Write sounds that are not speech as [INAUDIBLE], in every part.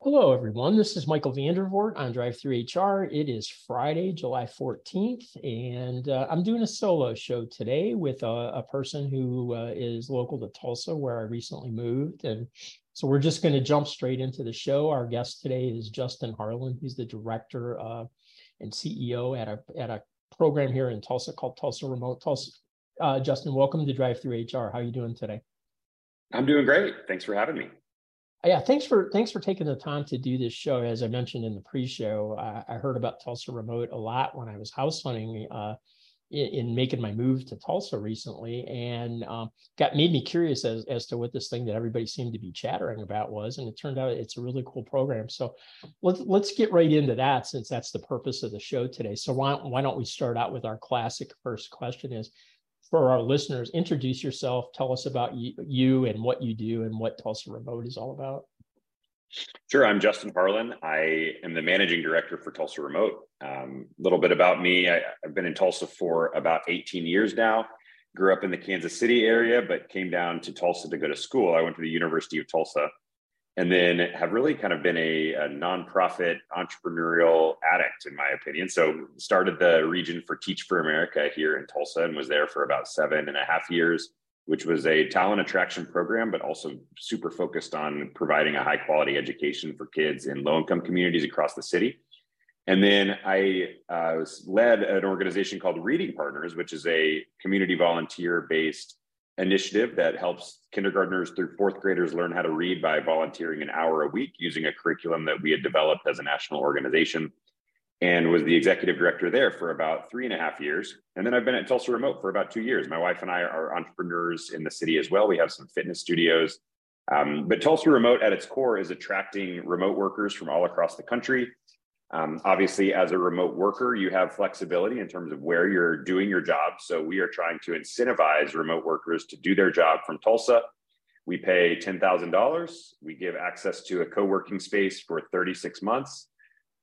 Hello, everyone. This is Michael VanDervort on Drive Through HR. It is Friday, July 14th, and uh, I'm doing a solo show today with a, a person who uh, is local to Tulsa, where I recently moved. And so we're just going to jump straight into the show. Our guest today is Justin Harlan. He's the director uh, and CEO at a, at a program here in Tulsa called Tulsa Remote. Tulsa, uh, Justin, welcome to Drive Through HR. How are you doing today? I'm doing great. Thanks for having me. Yeah thanks for thanks for taking the time to do this show. As i mentioned in the pre-show i, I heard about tulsa remote a lot when i was house hunting uh, in, in, making my move to tulsa recently and um, got made me curious as, as to what this thing that everybody seemed to be chattering about was and it turned out it's a really cool program. So let's let's get right into that since that's the purpose of the show today. So why, why don't we start out with our classic first question is for our listeners, introduce yourself, tell us about you, and what you do and what Tulsa Remote is all about. Sure, I'm Justin Harlan. I am the managing director for Tulsa Remote. A um, little bit about me I, have been in Tulsa for about 18 years now. Grew up in the Kansas City area, but came down to Tulsa to go to school. I went to the University of Tulsa and then have really kind of been a, a, nonprofit entrepreneurial addict in my opinion. So started the region for teach for america here in tulsa and was there for about seven and a half years which was a talent attraction program but also super focused on providing a high quality education for kids in low income communities across the city. And then i uh, led an organization called reading partners which is a community volunteer based initiative that helps kindergartners through fourth graders learn how to read by volunteering an hour a week using a curriculum that we had developed as a national organization and was the executive director there for about three and a half years. And then I've been at Tulsa Remote for about two years. My wife and I are entrepreneurs in the city as well. We have some fitness studios. Um, but Tulsa Remote at its core is attracting remote workers from all across the country um, obviously, as a remote worker, you have flexibility in terms of where you're doing your job. So we are trying to incentivize remote workers to do their job from Tulsa. We pay $10,000. We give access to a co working space for 36 months.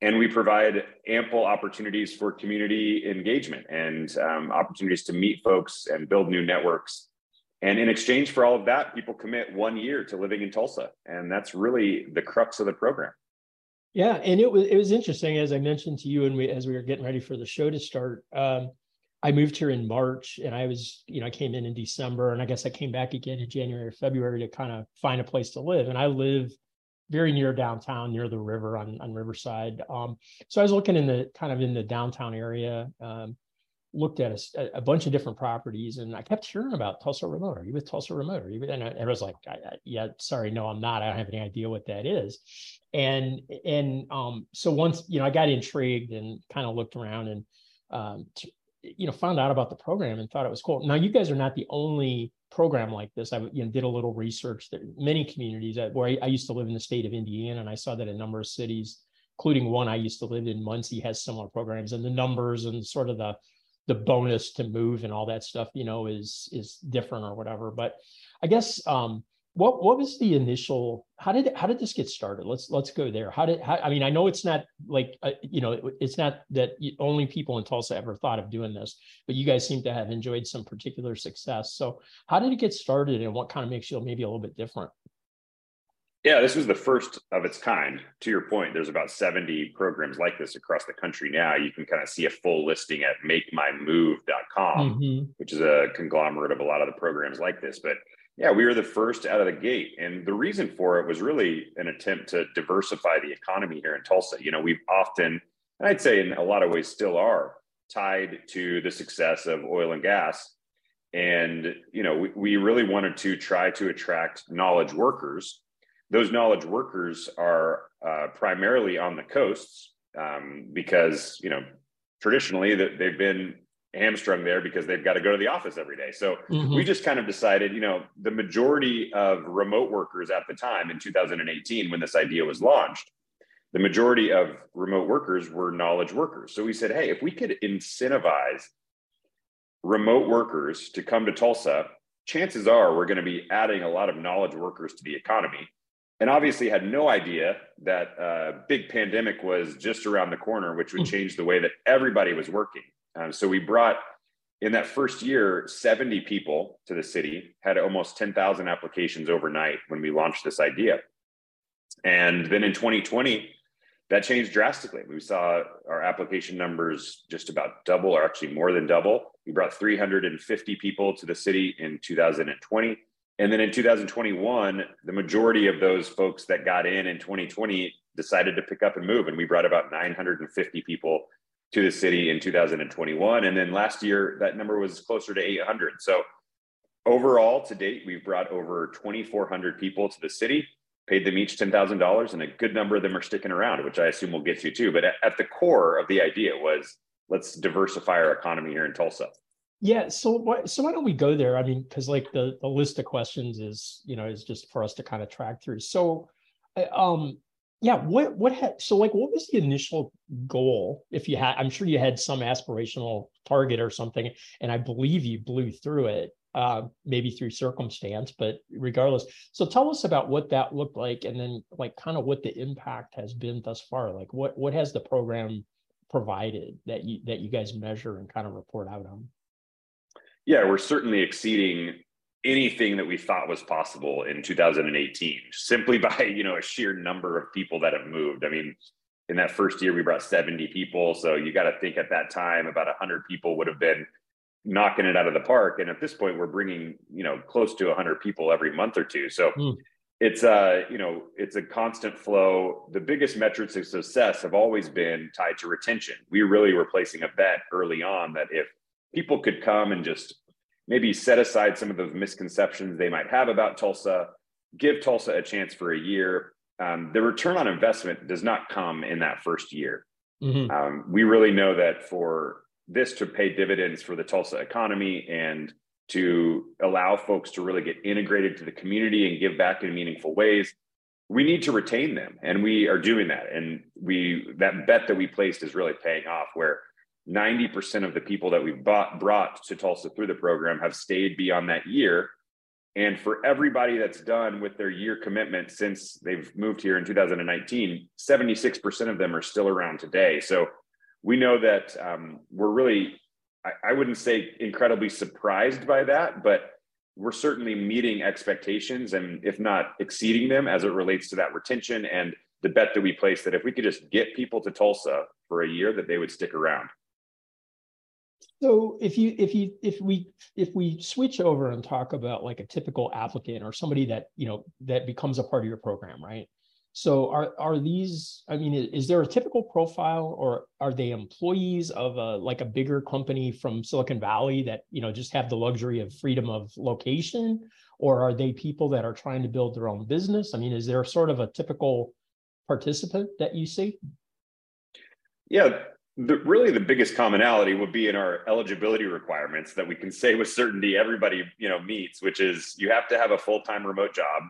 And we provide ample opportunities for community engagement and um, opportunities to meet folks and build new networks. And in exchange for all of that, people commit one year to living in Tulsa. And that's really the crux of the program. Yeah, and it was it was interesting as I mentioned to you, and we as we were getting ready for the show to start. Um, I moved here in March, and I was you know I came in in December, and I guess I came back again in January or February to kind of find a place to live. And I live very near downtown, near the river on on Riverside. Um, so I was looking in the kind of in the downtown area. Um, looked at a, a, bunch of different properties and I kept hearing about Tulsa Remote. Are you with Tulsa Remote? Are you with, and I, I was like, I, I, yeah, sorry, no, I'm not. I don't have any idea what that is and and um, so once you know i got intrigued and kind of looked around and um, t- you know found out about the program and thought it was cool now you guys are not the only program like this i you know, did a little research there many communities that, where I, I, used to live in the state of indiana and i saw that a number of cities including one i used to live in muncie has similar programs and the numbers and sort of the the bonus to move and all that stuff you know is is different or whatever. But i guess um what what was the initial how did how did this get started? Let's let's go there. How did how, i mean i know it's not like uh, you know it's not that only people in tulsa ever thought of doing this but you guys seem to have enjoyed some particular success. So how did it get started and what kind of makes you maybe a little bit different yeah this was the first of its kind to your point there's about 70 programs like this across the country now you can kind of see a full listing at makemymove.com mm-hmm. which is a conglomerate of a lot of the programs like this but yeah, we were the first out of the gate. And the reason for it was really an attempt to diversify the economy here in Tulsa. You know, we've often, and I'd say in a lot of ways still are, tied to the success of oil and gas. And, you know, we, we really wanted to try to attract knowledge workers. Those knowledge workers are uh, primarily on the coasts um, because, you know, traditionally that they've been hamstrung there because they've got to go to the office every day. So mm-hmm. we just kind of decided, you know, the majority of remote workers at the time in 2018, when this idea was launched, the majority of remote workers were knowledge workers. So we said, hey, if we could incentivize remote workers to come to Tulsa, chances are we're going to be adding a lot of knowledge workers to the economy. And obviously had no idea that a uh, big pandemic was just around the corner, which would hmm. change the way that everybody was working. Um, so we brought in that first year 70 people to the city, had almost 10,000 applications overnight when we launched this idea. And then in 2020, that changed drastically. We saw our application numbers just about double, or actually more than double. We brought 350 people to the city in 2020. And then in 2021, the majority of those folks that got in in 2020 decided to pick up and move. And we brought about 950 people to the city in 2021. And then last year, that number was closer to 800. So overall, to date, we've brought over 2,400 people to the city, paid them each $10,000, and a good number of them are sticking around, which I assume we'll get to too. But at, the core of the idea was let's diversify our economy here in Tulsa. Yeah. So why, so why don't we go there? I mean, because like the, the list of questions is, you know, is just for us to kind of track through. So, um, yeah what what had so like what was the initial goal if you had i'm sure you had some aspirational target or something and i believe you blew through it uh, maybe through circumstance but regardless so tell us about what that looked like and then like kind of what the impact has been thus far like what what has the program provided that you that you guys measure and kind of report out on yeah we're certainly exceeding anything that we thought was possible in 2018 simply [LAUGHS] by you know a sheer number of people that have moved. I mean in that first year we brought 70 people so you got to think at that time about 100 people would have been knocking it out of the park and at this point we're bringing you know close to 100 people every month or two. So mm. it's a you know it's a constant flow. The biggest metrics of success have always been tied to retention. We really were placing a bet early on that if people could come and just maybe set aside some of the misconceptions they might have about Tulsa, give Tulsa a chance for a year. Um, the return on investment does not come in that first year. Mm-hmm. Um, we really know that for this to pay dividends for the Tulsa economy and to allow folks to really get integrated to the community and give back in meaningful ways, we need to retain them, and we are doing that. And we that bet that we placed is really paying off. Where 90% of the people that we bought, brought to Tulsa through the program have stayed beyond that year. And for everybody that's done with their year commitment since they've moved here in 2019, 76% of them are still around today. So we know that um, we're really, I, I wouldn't say incredibly surprised by that, but we're certainly meeting expectations and if not exceeding them as it relates to that retention and the bet that we placed that if we could just get people to Tulsa for a year that they would stick around. So if you if you if we if we switch over and talk about like a typical applicant or somebody that you know that becomes a part of your program, right? So are are these? I mean, is there a typical profile, or are they employees of a like a bigger company from Silicon Valley that you know just have the luxury of freedom of location, or are they people that are trying to build their own business? I mean, is there sort of a typical participant that you see? Yeah, the, really the biggest commonality would be in our eligibility requirements that we can say with certainty everybody you know meets which is you have to have a full-time remote job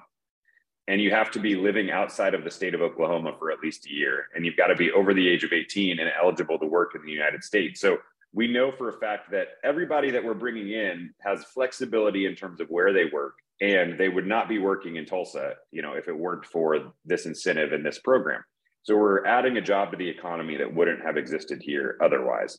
and you have to be living outside of the state of oklahoma for at least a year. And you've got to be over the age of 18 and eligible to work in the united states. So we know for a fact that everybody that we're bringing in has flexibility in terms of where they work and they would not be working in tulsa you know if it weren't for this incentive and this program so we're adding a job to the economy that wouldn't have existed here otherwise.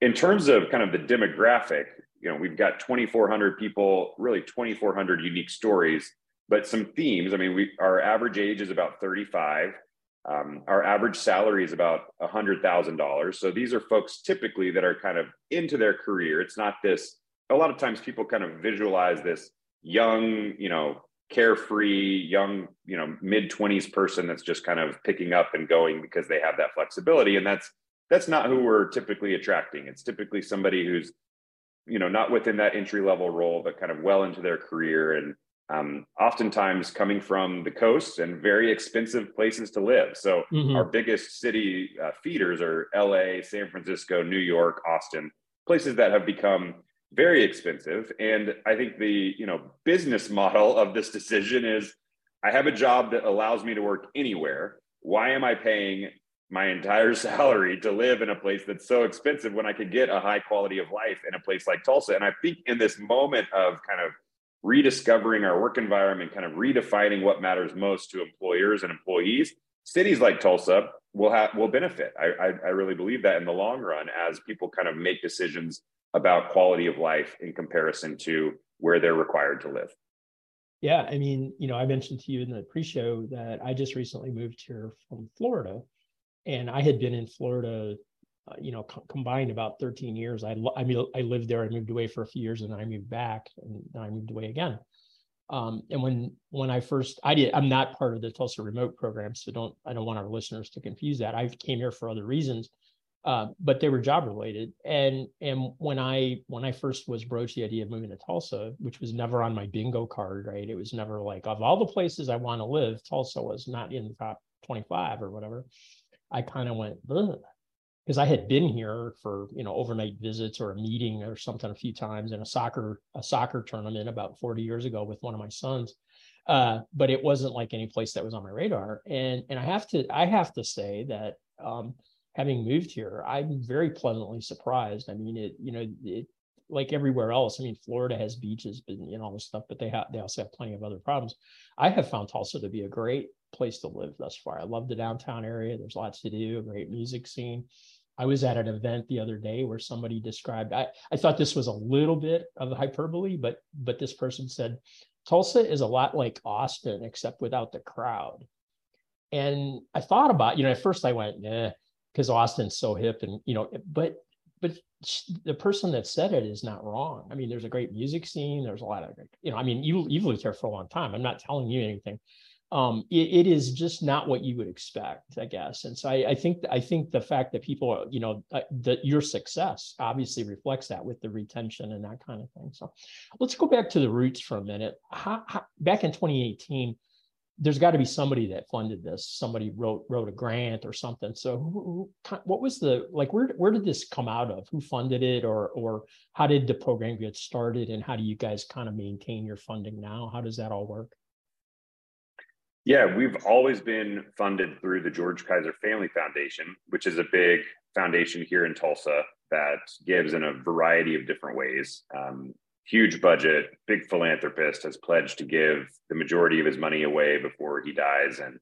In terms of kind of the demographic, you know, we've got 2,400 people, really 2,400 unique stories, but some themes. I mean, we our average age is about 35. Um, our average salary is about $100,000. So these are folks typically that are kind of into their career. It's not this, a lot of times people kind of visualize this young, you know, carefree young you know mid 20s person that's just kind of picking up and going because they have that flexibility. And that's that's not who we're typically attracting. It's typically somebody who's you know not within that entry level role but kind of well into their career and um, oftentimes coming from the coast and very expensive places to live. So mm-hmm. our biggest city uh, feeders are la san francisco new york austin places that have become very expensive. And I think the you know business model of this decision is I have a job that allows me to work anywhere. Why am I paying my entire [LAUGHS] salary to live in a place that's so expensive when I could get a high quality of life in a place like Tulsa? And I think in this moment of kind of rediscovering our work environment, kind of redefining what matters most to employers and employees, cities like Tulsa will have will benefit. I, I, I really believe that in the long run as people kind of make decisions about quality of life in comparison to where they're required to live. Yeah, I mean, you know, I mentioned to you in the pre-show that I just recently moved here from Florida, and I had been in Florida, uh, you know, co- combined about 13 years. I I mean, I lived there. I moved away for a few years, and then I moved back, and then I moved away again. Um, and when when I first I did I'm not part of the Tulsa remote program, so don't I don't want our listeners to confuse that. I came here for other reasons, uh, but they were job related. And and when I when I first was broached the idea of moving to Tulsa, which was never on my bingo card, right? It was never like of all the places I want to live, Tulsa was not in the top 25 or whatever. I kind of went because I had been here for you know overnight visits or a meeting or something a few times in a soccer a soccer tournament about 40 years ago with one of my sons. Uh, but it wasn't like any place that was on my radar. And and I have to I have to say that um, having moved here, I'm very pleasantly surprised. I mean, it you know it like everywhere else. I mean, Florida has beaches and all this stuff, but they have they also have plenty of other problems. I have found Tulsa to be a great place to live thus far. I love the downtown area. There's lots to do, a great music scene. I was at an event the other day where somebody described, I, I thought this was a little bit of hyperbole, but but this person said, Tulsa is a lot like Austin, except without the crowd. And I thought about, you know, at first I went, yeah, because Austin's so hip and, you know, but but the person that said it is not wrong. I mean, there's a great music scene. There's a lot of, you know, I mean, you, you've lived here for a long time. I'm not telling you anything, um, it, it is just not what you would expect, I guess. And so I, I think I think the fact that people, you know, uh, that your success obviously reflects that with the retention and that kind of thing. So let's go back to the roots for a minute. How, how, back in 2018, there's got to be somebody that funded this. Somebody wrote wrote a grant or something. So who, who, what was the like? Where where did this come out of? Who funded it, or or how did the program get started? And how do you guys kind of maintain your funding now? How does that all work? Yeah, we've always been funded through the George Kaiser Family Foundation, which is a big foundation here in Tulsa that gives in a variety of different ways. Um, huge budget, big philanthropist has pledged to give the majority of his money away before he dies, and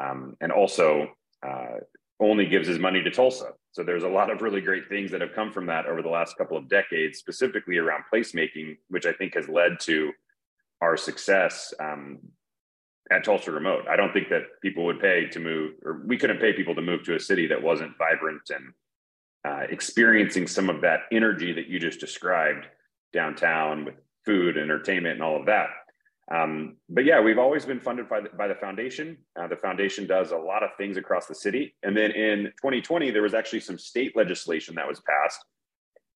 um, and also uh, only gives his money to Tulsa. So there's a lot of really great things that have come from that over the last couple of decades, specifically around placemaking, which I think has led to our success um, at Tulsa Remote. I don't think that people would pay to move, or we couldn't pay people to move to a city that wasn't vibrant and uh, experiencing some of that energy that you just described downtown with food, entertainment, and all of that. Um, but yeah, we've always been funded by the, by the foundation. Uh, the foundation does a lot of things across the city. And then in 2020, there was actually some state legislation that was passed,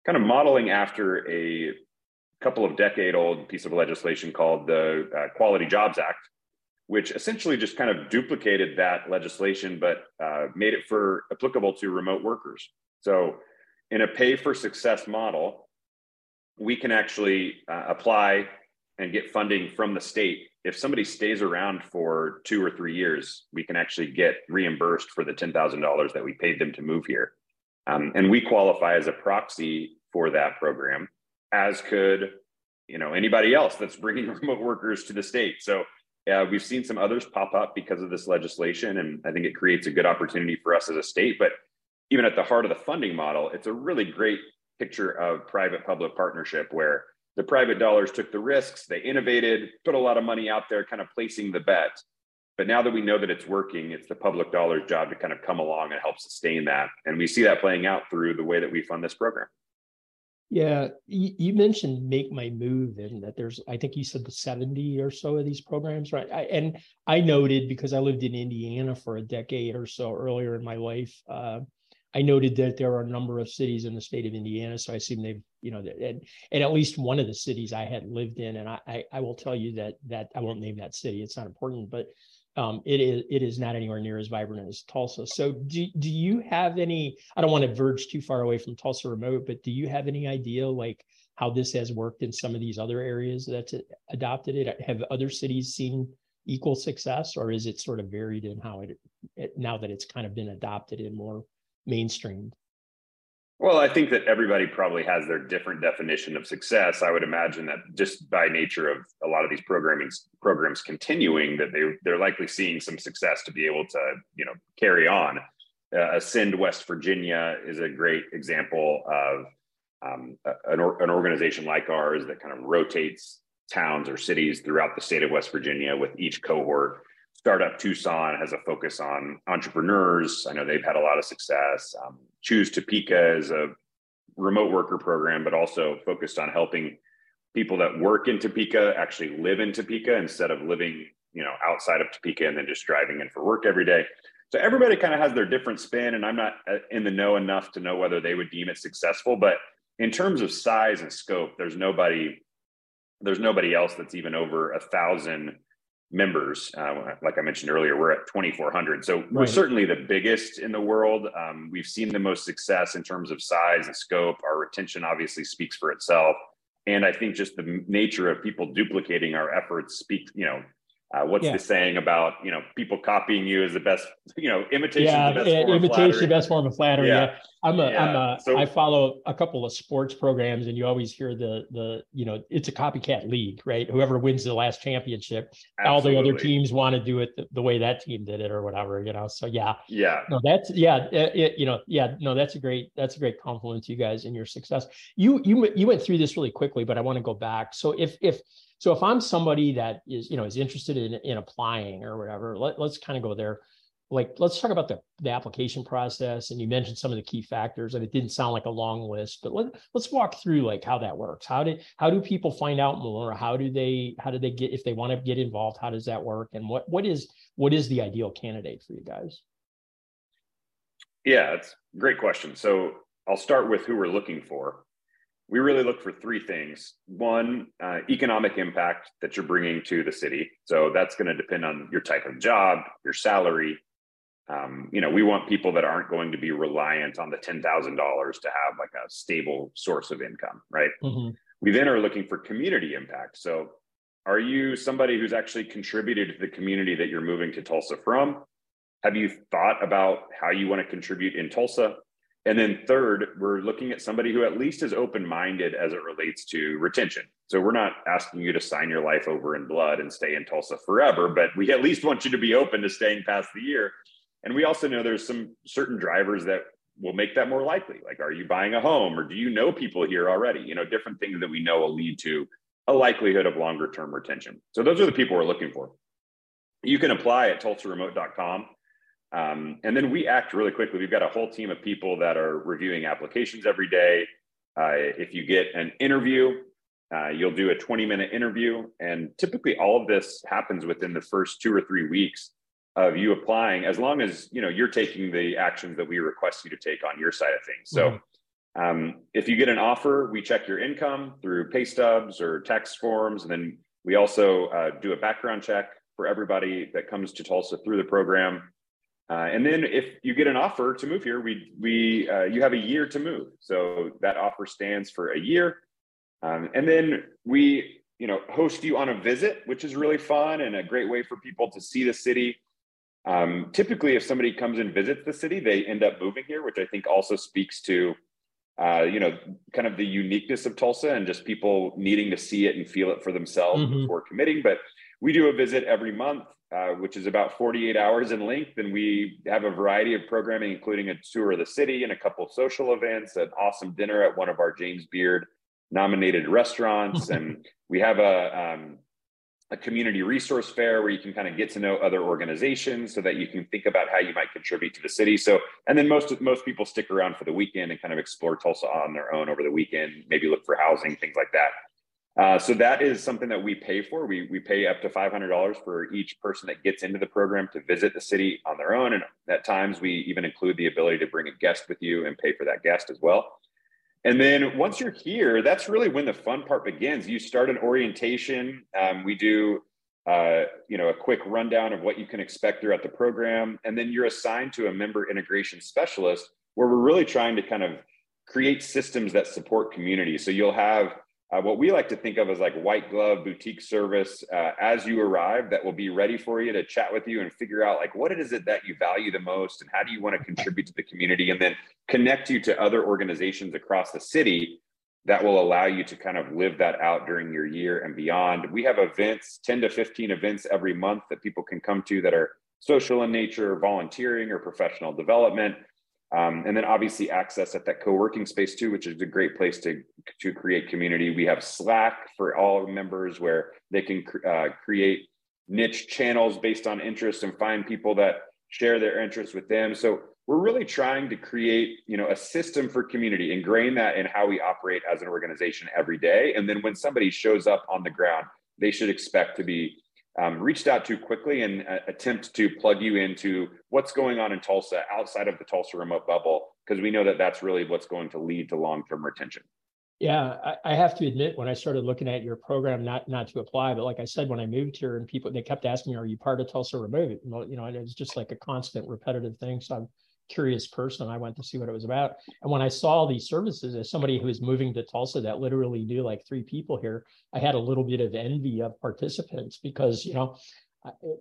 kind of modeling after a couple of decade old piece of legislation called the uh, Quality Jobs Act, which essentially just kind of duplicated that legislation, but uh, made it for applicable to remote workers. So, in a pay for success model, we can actually uh, apply and get funding from the state. If somebody stays around for two or three years, we can actually get reimbursed for the $10,000 that we paid them to move here. Um, and we qualify as a proxy for that program, as could you know anybody else that's bringing [LAUGHS] remote workers to the state. So uh, we've seen some others pop up because of this legislation, and I think it creates a good opportunity for us as a state. But even at the heart of the funding model, it's a really great picture of private public partnership where the private dollars took the risks, they innovated, put a lot of money out there, kind of placing the bet. But now that we know that it's working, it's the public dollars job to kind of come along and help sustain that. And we see that playing out through the way that we fund this program. Yeah, you, mentioned make my move, and that there's, I think you said the 70 or so of these programs, right? I, and I noted because I lived in Indiana for a decade or so earlier in my life. Uh, I noted that there are a number of cities in the state of Indiana, so I assume they've, you know, and, and at least one of the cities I had lived in, and I, I, I will tell you that that I won't name that city; it's not important, but um, it is it is not anywhere near as vibrant as Tulsa. So, do do you have any? I don't want to verge too far away from Tulsa remote, but do you have any idea like how this has worked in some of these other areas that adopted it? Have other cities seen equal success, or is it sort of varied in how it, it now that it's kind of been adopted in more mainstreamed? Well, I think that everybody probably has their different definition of success. I would imagine that just by nature of a lot of these programming programs continuing, that they they're likely seeing some success to be able to you know carry on. Uh, Ascend West Virginia is a great example of um, an, or, an organization like ours that kind of rotates towns or cities throughout the state of West Virginia with each cohort Startup Tucson has a focus on entrepreneurs. I know they've had a lot of success. Um, Choose Topeka is a remote worker program, but also focused on helping people that work in Topeka actually live in Topeka instead of living, you know, outside of Topeka and then just driving in for work every day. So everybody kind of has their different spin, and I'm not uh, in the know enough to know whether they would deem it successful. But in terms of size and scope, there's nobody, there's nobody else that's even over a thousand members. Uh, like I mentioned earlier, we're at 2,400. So right. we're certainly the biggest in the world. Um, we've seen the most success in terms of size and scope. Our retention obviously speaks for itself. And I think just the nature of people duplicating our efforts speak, you know, uh, what's yeah. the saying about you know people copying you is the best you know imitation yeah, the best yeah, imitation the best form of flattery yeah, yeah. i'm a yeah. i'm a so, i follow a couple of sports programs and you always hear the the you know it's a copycat league right whoever wins the last championship absolutely. all the other teams want to do it the, the, way that team did it or whatever you know so yeah yeah no that's yeah it, you know yeah no that's a great that's a great compliment to you guys and your success you you you went through this really quickly but i want to go back so if if so if I'm somebody that is, you know, is interested in, in applying or whatever, let, let's kind of go there. Like, let's talk about the, the application process. And you mentioned some of the key factors, and it didn't sound like a long list, but let, let's walk through like how that works. How did how do people find out more? How do they how do they get if they want to get involved? How does that work? And what what is what is the ideal candidate for you guys? Yeah, it's a great question. So I'll start with who we're looking for we really look for three things. One, uh, economic impact that you're bringing to the city. So that's going to depend on your type of job, your salary. Um, you know, we want people that aren't going to be reliant on the ten thousand dollars to have like a stable source of income, right? Mm-hmm. We then are looking for community impact. So, are you somebody who's actually contributed to the community that you're moving to Tulsa from? Have you thought about how you want to contribute in Tulsa? And then third, we're looking at somebody who at least is open minded as it relates to retention. So we're not asking you to sign your life over in blood and stay in Tulsa forever, but we at least want you to be open to staying past the year. And we also know there's some certain drivers that will make that more likely. Like, are you buying a home or do you know people here already? You know, different things that we know will lead to a likelihood of longer term retention. So those are the people we're looking for. You can apply at tulsaremote.com. Um, and then we act really quickly. We've got a whole team of people that are reviewing applications every day. Uh, if you get an interview, uh, you'll do a 20 minute interview. And typically all of this happens within the first two or three weeks of you applying, as long as you know you're taking the actions that we request you to take on your side of things. So mm-hmm. um, if you get an offer, we check your income through pay stubs or tax forms. And then we also uh, do a background check for everybody that comes to Tulsa through the program. Uh, and then if you get an offer to move here, we we uh, you have a year to move. So that offer stands for a year. Um, and then we you know host you on a visit, which is really fun and a great way for people to see the city. Um, typically, if somebody comes and visits the city, they end up moving here, which I think also speaks to uh, you know kind of the uniqueness of Tulsa and just people needing to see it and feel it for themselves mm-hmm. before committing. But we do a visit every month uh, which is about 48 hours in length. And we have a variety of programming, including a tour of the city and a couple of social events, an awesome dinner at one of our James Beard nominated restaurants. [LAUGHS] and we have a, um, a community resource fair where you can kind of get to know other organizations so that you can think about how you might contribute to the city. So, and then most most people stick around for the weekend and kind of explore Tulsa on their own over the weekend, maybe look for housing, things like that. Uh, so that is something that we pay for. We, we pay up to $500 for each person that gets into the program to visit the city on their own. And at times we even include the ability to bring a guest with you and pay for that guest as well. And then once you're here, that's really when the fun part begins. You start an orientation. Um, we do, uh, you know, a quick rundown of what you can expect throughout the program, and then you're assigned to a member integration specialist, where we're really trying to kind of create systems that support community. So you'll have uh, what we like to think of as like white glove boutique service uh, as you arrive that will be ready for you to chat with you and figure out like what is it that you value the most and how do you want to [LAUGHS] contribute to the community and then connect you to other organizations across the city that will allow you to kind of live that out during your year and beyond. We have events 10 to 15 events every month that people can come to that are social in nature volunteering or professional development um, and then obviously access at that co-working space too, which is a great place to, to create community. We have Slack for all members where they can uh, create niche channels based on interest and find people that share their interests with them. So we're really trying to create, you know, a system for community, ingrain that in how we operate as an organization every day. And then when somebody shows up on the ground, they should expect to be um, reached out to quickly and uh, attempt to plug you into what's going on in Tulsa outside of the Tulsa remote bubble, because we know that that's really what's going to lead to long term retention. Yeah, I, I, have to admit, when I started looking at your program, not not to apply, but like I said, when I moved here and people they kept asking me, "Are you part of Tulsa Remote?" You know, and it was just like a constant, repetitive thing. So I'm curious person. I went to see what it was about. And when I saw these services as somebody who was moving to Tulsa that literally knew like three people here, I had a little bit of envy of participants because, you know,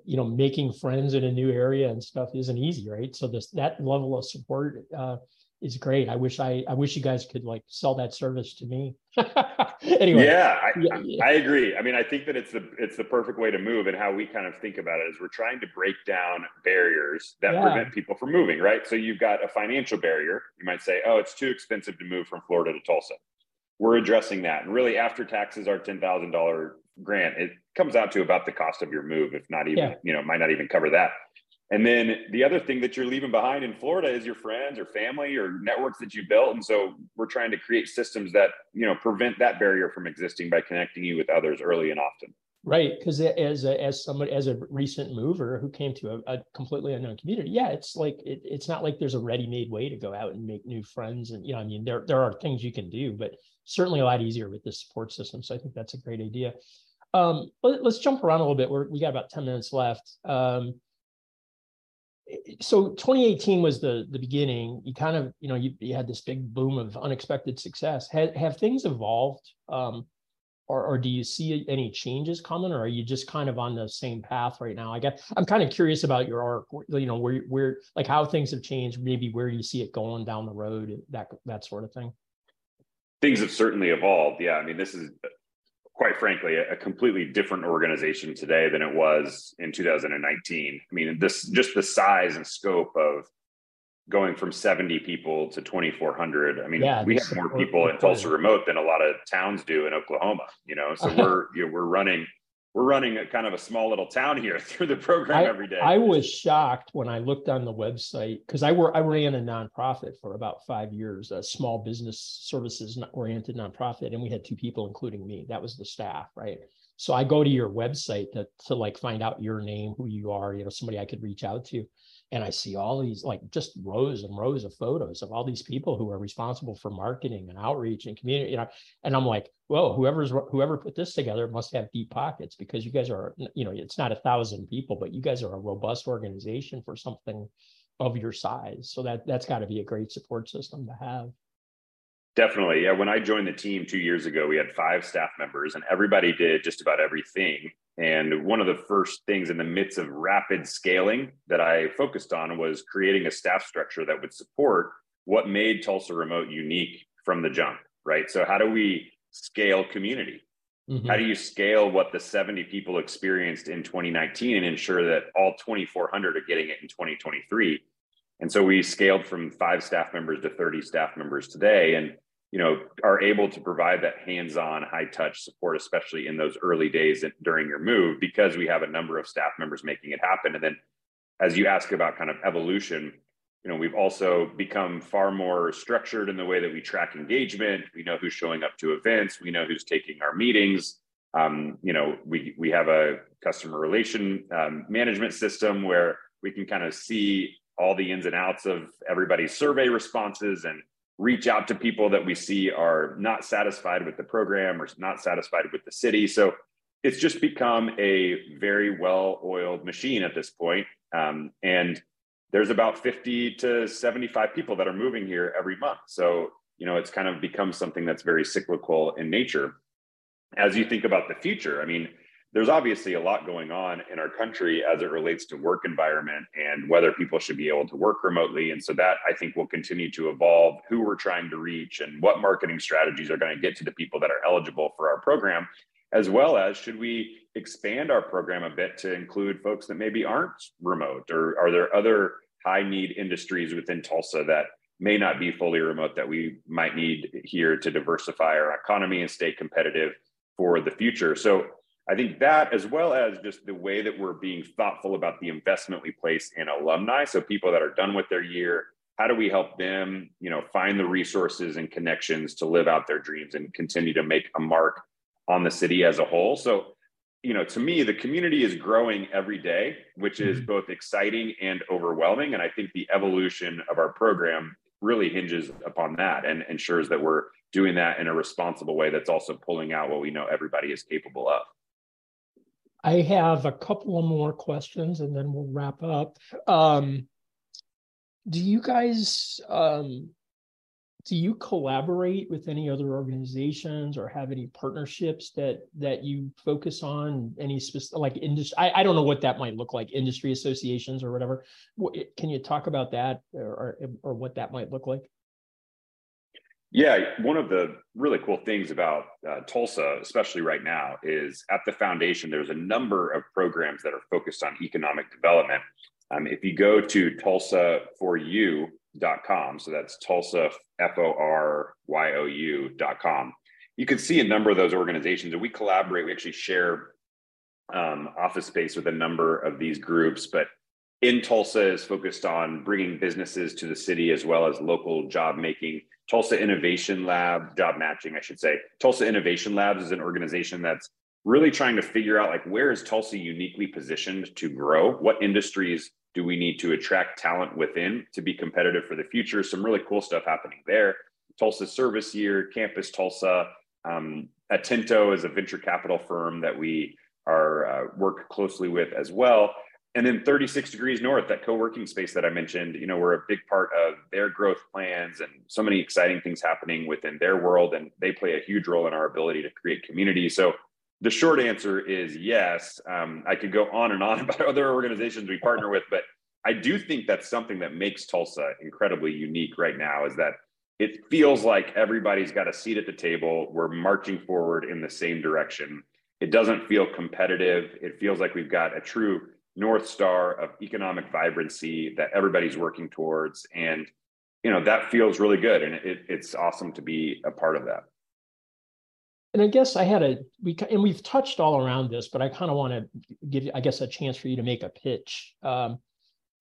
you know, making friends in a new area and stuff isn't easy, right? So this that level of support uh, is great. I wish I I wish you guys could like sell that service to me. [LAUGHS] anyway. Yeah I, yeah, I, agree. I mean, I think that it's the it's the perfect way to move, and how we kind of think about it is we're trying to break down barriers that yeah. prevent people from moving. Right. So you've got a financial barrier. You might say, oh, it's too expensive to move from Florida to Tulsa. We're addressing that, and really, after taxes are thousand dollar grant, it comes out to about the cost of your move, if not even yeah. you know might not even cover that. And then the other thing that you're leaving behind in Florida is your friends or family or networks that you built. And so we're trying to create systems that, you know, prevent that barrier from existing by connecting you with others early and often. Right. Because as a, as somebody, as a recent mover who came to a, a completely unknown community, yeah, it's like, it, it's not like there's a ready-made way to go out and make new friends. And, you know, I mean, there, there are things you can do, but certainly a lot easier with this support system. So I think that's a great idea. Um, let, us jump around a little bit. We're, we got about 10 minutes left. Um, so 2018 was the the beginning. You kind of you know you, you had this big boom of unexpected success. Have, have things evolved um, or, or do you see any changes coming or are you just kind of on the same path right now? I guess i'm kind of curious about your arc you know where where like how things have changed maybe where you see it going down the road that that sort of thing. Things have certainly evolved. Yeah i mean this is quite frankly, a, completely different organization today than it was in 2019. I mean, this just the size and scope of going from 70 people to 2,400. I mean, yeah, we have more people in Tulsa remote than a lot of towns do in Oklahoma. You know, so [LAUGHS] we're you know, we're running we're running a kind of a small little town here [LAUGHS] through the program I, every day. I was shocked when I looked on the website because I were I ran a nonprofit for about five years, a small business services oriented nonprofit, and we had two people, including me. That was the staff, right? So I go to your website to to like find out your name, who you are, you know, somebody I could reach out to and I see all these like just rows and rows of photos of all these people who are responsible for marketing and outreach and community, you know, and I'm like, whoa, whoever's whoever put this together must have deep pockets because you guys are, you know, it's not a thousand people, but you guys are a robust organization for something of your size. So that that's got to be a great support system to have. Definitely. Yeah. When I joined the team two years ago, we had five staff members and everybody did just about everything. And one of the first things in the midst of rapid scaling that I focused on was creating a staff structure that would support what made Tulsa Remote unique from the jump, right? So, how do we scale community? Mm-hmm. How do you scale what the 70 people experienced in 2019 and ensure that all 2,400 are getting it in 2023? And so we scaled from five staff members to 30 staff members today. And you know are able to provide that hands-on high touch support especially in those early days during your move because we have a number of staff members making it happen and then as you ask about kind of evolution you know, we've also become far more structured in the way that we track engagement. We know who's showing up to events. We know who's taking our meetings. Um, you know, we we have a customer relation um, management system where we can kind of see all the ins and outs of everybody's survey responses and reach out to people that we see are not satisfied with the program or not satisfied with the city. So it's just become a very well-oiled machine at this point. Um, and there's about 50 to 75 people that are moving here every month. So, you know, it's kind of become something that's very cyclical in nature. As you think about the future, I mean, there's obviously a lot going on in our country as it relates to work environment and whether people should be able to work remotely. And so that I think will continue to evolve who we're trying to reach and what marketing strategies are going to get to the people that are eligible for our program, as well as should we expand our program a bit to include folks that maybe aren't remote or are there other high need industries within Tulsa that may not be fully remote that we might need here to diversify our economy and stay competitive for the future. So I think that, as well as just the way that we're being thoughtful about the investment we place in alumni. So people that are done with their year, how do we help them, you know, find the resources and connections to live out their dreams and continue to make a mark on the city as a whole? So, you know, to me, the community is growing every day, which is mm-hmm. both exciting and overwhelming. And I think the evolution of our program really hinges upon that and ensures that we're doing that in a responsible way that's also pulling out what we know everybody is capable of. I have a couple of more questions and then we'll wrap up. Um, do you guys um, do you collaborate with any other organizations or have any partnerships that that you focus on? Any specific like industry I, I don't know what that might look like industry associations or whatever. Can you talk about that or or what that might look like yeah, one of the really cool things about uh, Tulsa, especially right now, is at the foundation, there's a number of programs that are focused on economic development. Um, if you go to tulsaforyou.com, so that's Tulsa, F O R Y O U.com, you can see a number of those organizations. And we collaborate, we actually share um, office space with a number of these groups. But in Tulsa is focused on bringing businesses to the city as well as local job making Tulsa Innovation Lab, job matching, I should say. Tulsa Innovation Labs is an organization that's really trying to figure out like where is Tulsa uniquely positioned to grow? What industries do we need to attract talent within to be competitive for the future? Some really cool stuff happening there. Tulsa Service Year, Campus Tulsa, um, is a venture capital firm that we are uh, work closely with as well and then 36 degrees north that co-working space that i mentioned you know we're a big part of their growth plans and so many exciting things happening within their world and they play a huge role in our ability to create community. So the short answer is yes. Um, i could go on and on [LAUGHS] about other organizations we partner with but i do think that's something that makes tulsa incredibly unique right now is that it feels like everybody's got a seat at the table. We're marching forward in the same direction. It doesn't feel competitive. It feels like we've got a true north star of economic vibrancy that everybody's working towards. And you know that feels really good. And it, it's awesome to be a part of that. And i guess i had a we and we've touched all around this but i kind of want to give you i guess a chance for you to make a pitch. Um,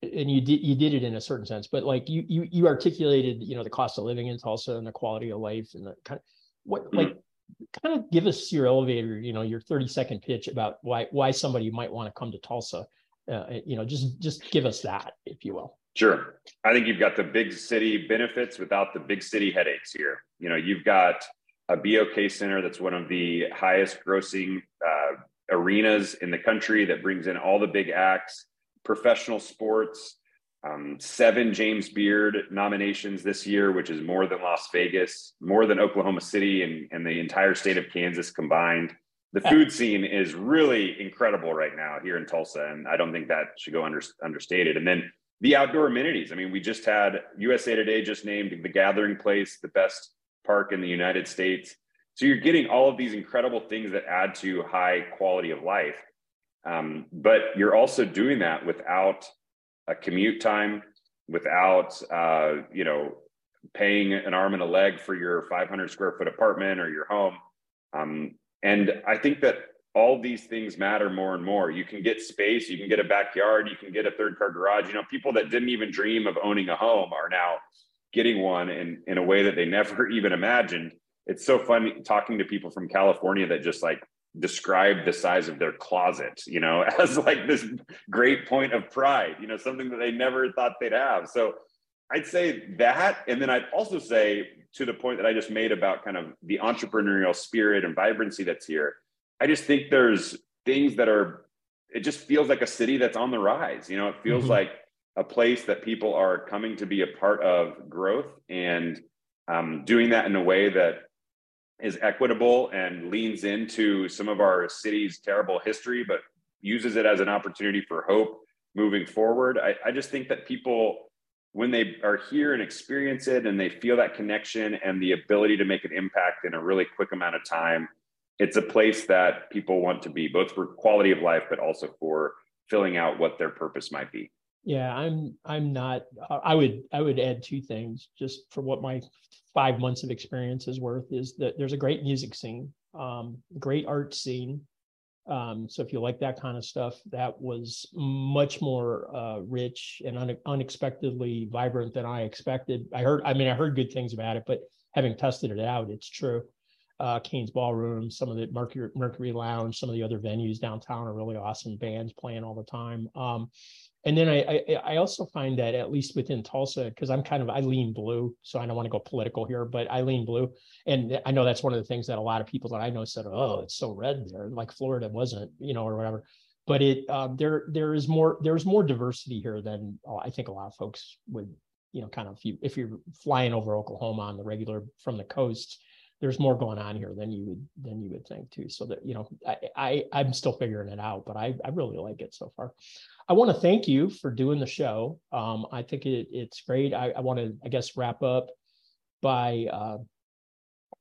and you did you did it in a certain sense but like you you you articulated you know the cost of living in tulsa and the quality of life and the kind of what mm-hmm. like kind of give us your elevator you know your 30 second pitch about why why somebody might want to come to tulsa uh, you know, just just give us that, if you will. Sure. I think you've got the big city benefits without the big city headaches here. You know, you've got a BOK Center that's one of the highest grossing uh, arenas in the country that brings in all the big acts, professional sports, um, seven James Beard nominations this year, which is more than Las Vegas, more than Oklahoma City and, and the entire state of Kansas combined the food scene is really incredible right now here in Tulsa, and I don't think that should go under, understated. And then the outdoor amenities. I mean, we just had USA Today just named the Gathering Place the best park in the United States. So you're getting all of these incredible things that add to high quality of life, um, but you're also doing that without a commute time, without uh, you know paying an arm and a leg for your 500 square foot apartment or your home. Um, and I think that all these things matter more and more. You can get space, you can get a backyard, you can get a third car garage. You know, people that didn't even dream of owning a home are now getting one in, in a way that they [LAUGHS] never even imagined. It's so fun talking to people from California that just like describe the size of their closet, you know, [LAUGHS] as like this great point of pride, you know, something that they never thought they'd have. So I'd say that. And then I'd also say to the point that I just made about kind of the entrepreneurial spirit and vibrancy that's here, I just think there's things that are, it just feels like a city that's on the rise. You know, it feels mm-hmm. like a place that people are coming to be a part of growth and um, doing that in a way that is equitable and leans into some of our city's terrible history, but uses it as an opportunity for hope moving forward. I, I just think that people, when they are here and experience it and they feel that connection and the ability to make an impact in a really quick amount of time, it's a place that people want to be, both for quality of life, but also for filling out what their purpose might be. Yeah, I'm I'm not I would I would add two things just for what my 5 months of experience is worth is that there's a great music scene, um great art scene. Um so if you like that kind of stuff, that was much more uh rich and un- unexpectedly vibrant than I expected. I heard I mean I heard good things about it, but having tested it out, it's true. Uh, Cain's Ballroom, some of the Mercury Mercury Lounge, some of the other venues downtown are really awesome bands playing all the time. Um, and then I, I, I also find that at least within Tulsa, because I'm kind of I lean blue, so I don't want to go political here, but I lean blue, and I know that's one of the things that a lot of people that I know said, "Oh, it's so red there," like Florida wasn't, you know, or whatever. But it um, there there is more there's more diversity here than oh, I think a lot of folks would, you know, kind of if you if you're flying over Oklahoma on the regular from the coast, there's more going on here than you would than you would think too. So that you know, I, I I'm still figuring it out, but I I really like it so far. I want to thank you for doing the show. Um, I think it, it's great. I, I want to, I guess, wrap up by uh,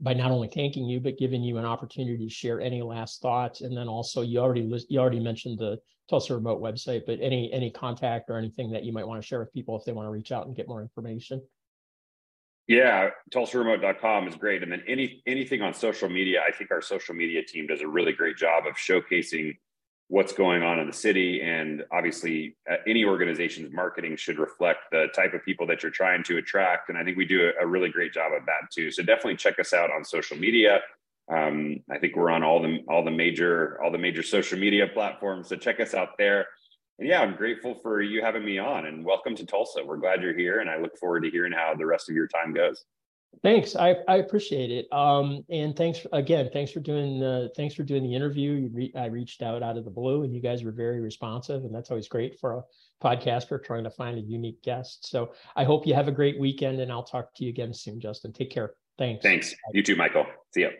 by not only thanking you but giving you an opportunity to share any last thoughts, and then also you already list, you already mentioned the Tulsa Remote website, but any any contact or anything that you might want to share with people if they want to reach out and get more information. Yeah, TulsaRemote.com is great, and then any anything on social media. I think our social media team does a really great job of showcasing what's going on in the city. And obviously, uh, any organization's marketing should reflect the type of people that you're trying to attract. And I think we do a, a really great job of that too. So definitely check us out on social media. Um, I think we're on all the all the major all the major social media platforms. So check us out there. And yeah, I'm grateful for you having me on and welcome to Tulsa. We're glad you're here and I look forward to hearing how the rest of your time goes. Thanks. I, I appreciate it. Um, and thanks again, thanks for doing uh, thanks for doing the interview. Re- I reached out out of the blue and you guys were very responsive and that's always great for a podcaster trying to find a unique guest. So I hope you have a great weekend and I'll talk to you again soon, Justin. Take care. Thanks. Thanks. You too, Michael. See you.